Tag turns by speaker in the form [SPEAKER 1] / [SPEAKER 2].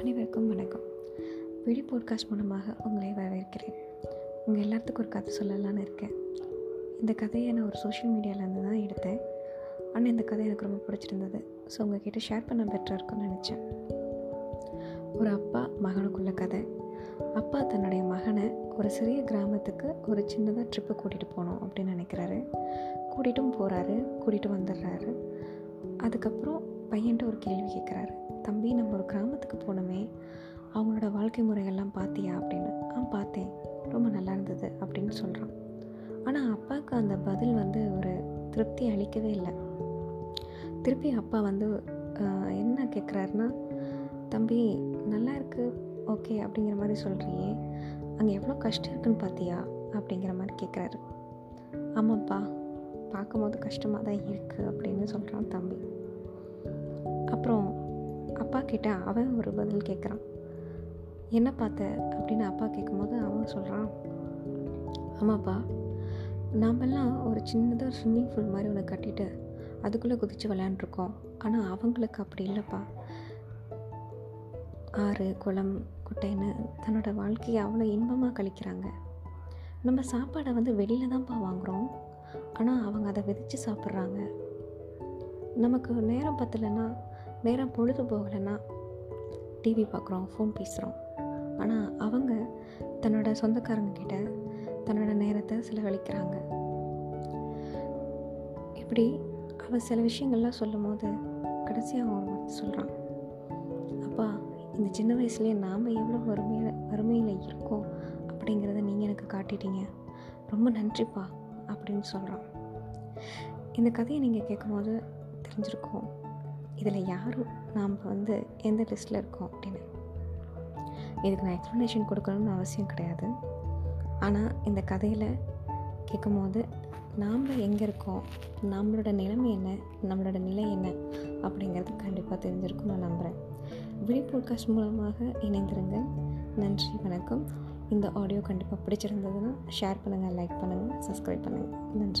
[SPEAKER 1] அனைவருக்கும் வணக்கம். விழி போட்காஸ்ட் மூலமாக உங்களை வரவேற்கிறேன். உங்கள் எல்லாத்துக்கும் ஒரு கதை சொல்லலான்னு இருக்கேன். இந்த கதையை நான் ஒரு சோஷியல் மீடியாவிலேருந்து தான் எடுத்தேன். ஆனால் இந்த கதை எனக்கு ரொம்ப பிடிச்சிருந்தது. ஸோ உங்ககிட்ட ஷேர் பண்ண பெட்டராக இருக்கும்னு நினச்சேன். ஒரு அப்பா மகனுக்குள்ள கதை. அப்பா தன்னுடைய மகனை ஒரு சிறிய கிராமத்துக்கு ஒரு சின்னதாக ட்ரிப்பு கூட்டிகிட்டு போகணும் அப்படின்னு நினைக்கிறாரு. கூட்டிகிட்டும் போகிறாரு கூட்டிகிட்டு வந்துடுறாரு. அதுக்கப்புறம் பையன்ட்ட ஒரு கேள்வி கேட்குறாரு தம்பி நம்ம ஒரு கிராமத்துக்கு போனோமே அவங்களோட வாழ்க்கை முறைகள்லாம் பார்த்தியா அப்படின்னு. ஆ பார்த்தேன். ரொம்ப நல்லா இருந்தது அப்படின்னு சொல்கிறான் ஆனால் அப்பாவுக்கு அந்த பதில் வந்து ஒரு திருப்தி அளிக்கவே இல்லை. திருப்பி அப்பா வந்து என்ன கேட்குறாருன்னா தம்பி நல்லா இருக்குது ஓகே அப்படிங்கிற மாதிரி சொல்கிறியே அங்கே எவ்வளோ கஷ்டம் இருக்குன்னு பார்த்தியா அப்படிங்கிற மாதிரி கேட்குறாரு ஆமாப்பா பார்க்கும்போது கஷ்டமாக தான் இருக்குது அப்படின்னு சொல்கிறேன் கிட்ட அவன் ஒரு பதில் கேட்குறான் என்ன பார்த்த? அப்படின்னு அப்பா கேட்கும்போது அவன் சொல்கிறான் ஆமாப்பா நாமெல்லாம் ஒரு சின்னதாக ஸ்விம்மிங் பூல் மாதிரி ஒன்று கட்டிட்டு அதுக்குள்ளே குதித்து விளையாண்டுருக்கோம். ஆனால் அவங்களுக்கு அப்படி இல்லைப்பா. ஆறு குளம் குட்டைன்னு தன்னோட வாழ்க்கையை அவ்வளோ இன்பமாக கழிக்கிறாங்க. நம்ம சாப்பாடை வந்து வெளியில் தான்ப்பா வாங்குகிறோம் ஆனால் அவங்க அதை விதைச்சு சாப்பிட்றாங்க. நமக்கு நேரம் பத்தலைன்னா நேரம் பொழுது போகலைன்னா டிவி பார்க்குறோம் ஃபோன் பேசுகிறோம் ஆனால் அவங்க தன்னோட சொந்தக்காரங்க கிட்ட தன்னோட நேரத்தை செலவழிக்கிறாங்க. இப்படி அவள் சில விஷயங்கள்லாம் சொல்லும் போது கடைசியாக அவன் ஒரு வார்த்தை சொல்கிறான் அப்பா இந்த சின்ன வயசுலேயே நாம் எவ்வளோ வறுமையில் வறுமையில் இருக்கோம் அப்படிங்கிறத நீங்கள் எனக்கு காட்டிட்டீங்க. ரொம்ப நன்றிப்பா அப்படின்னு சொல்கிறான் இந்த கதையை நீங்கள் கேட்கும்போது தெரிஞ்சிருக்கும். இதில் யாரும் நாம் வந்து எந்த லிஸ்ட்டில் இருக்கோம் அப்படின்னு. இதுக்கு நான் எக்ஸ்ப்ளனேஷன் கொடுக்கணும்னு அவசியம் கிடையாது. ஆனால் இந்த கதையில் கேட்கும்போது நாம் எங்கே இருக்கோம்? நம்மளோட நிலைமை என்ன? நம்மளோட நிலை என்ன? அப்படிங்கிறது கண்டிப்பாக தெரிஞ்சிருக்கும் நான் நம்புகிறேன் விழி போட்காஸ்ட் மூலமாக இணைந்திருங்கள் நன்றி வணக்கம். இந்த ஆடியோ கண்டிப்பாக பிடிச்சிருந்ததுன்னா ஷேர் பண்ணுங்கள் லைக் பண்ணுங்கள் சப்ஸ்கிரைப் பண்ணுங்கள் நன்றி.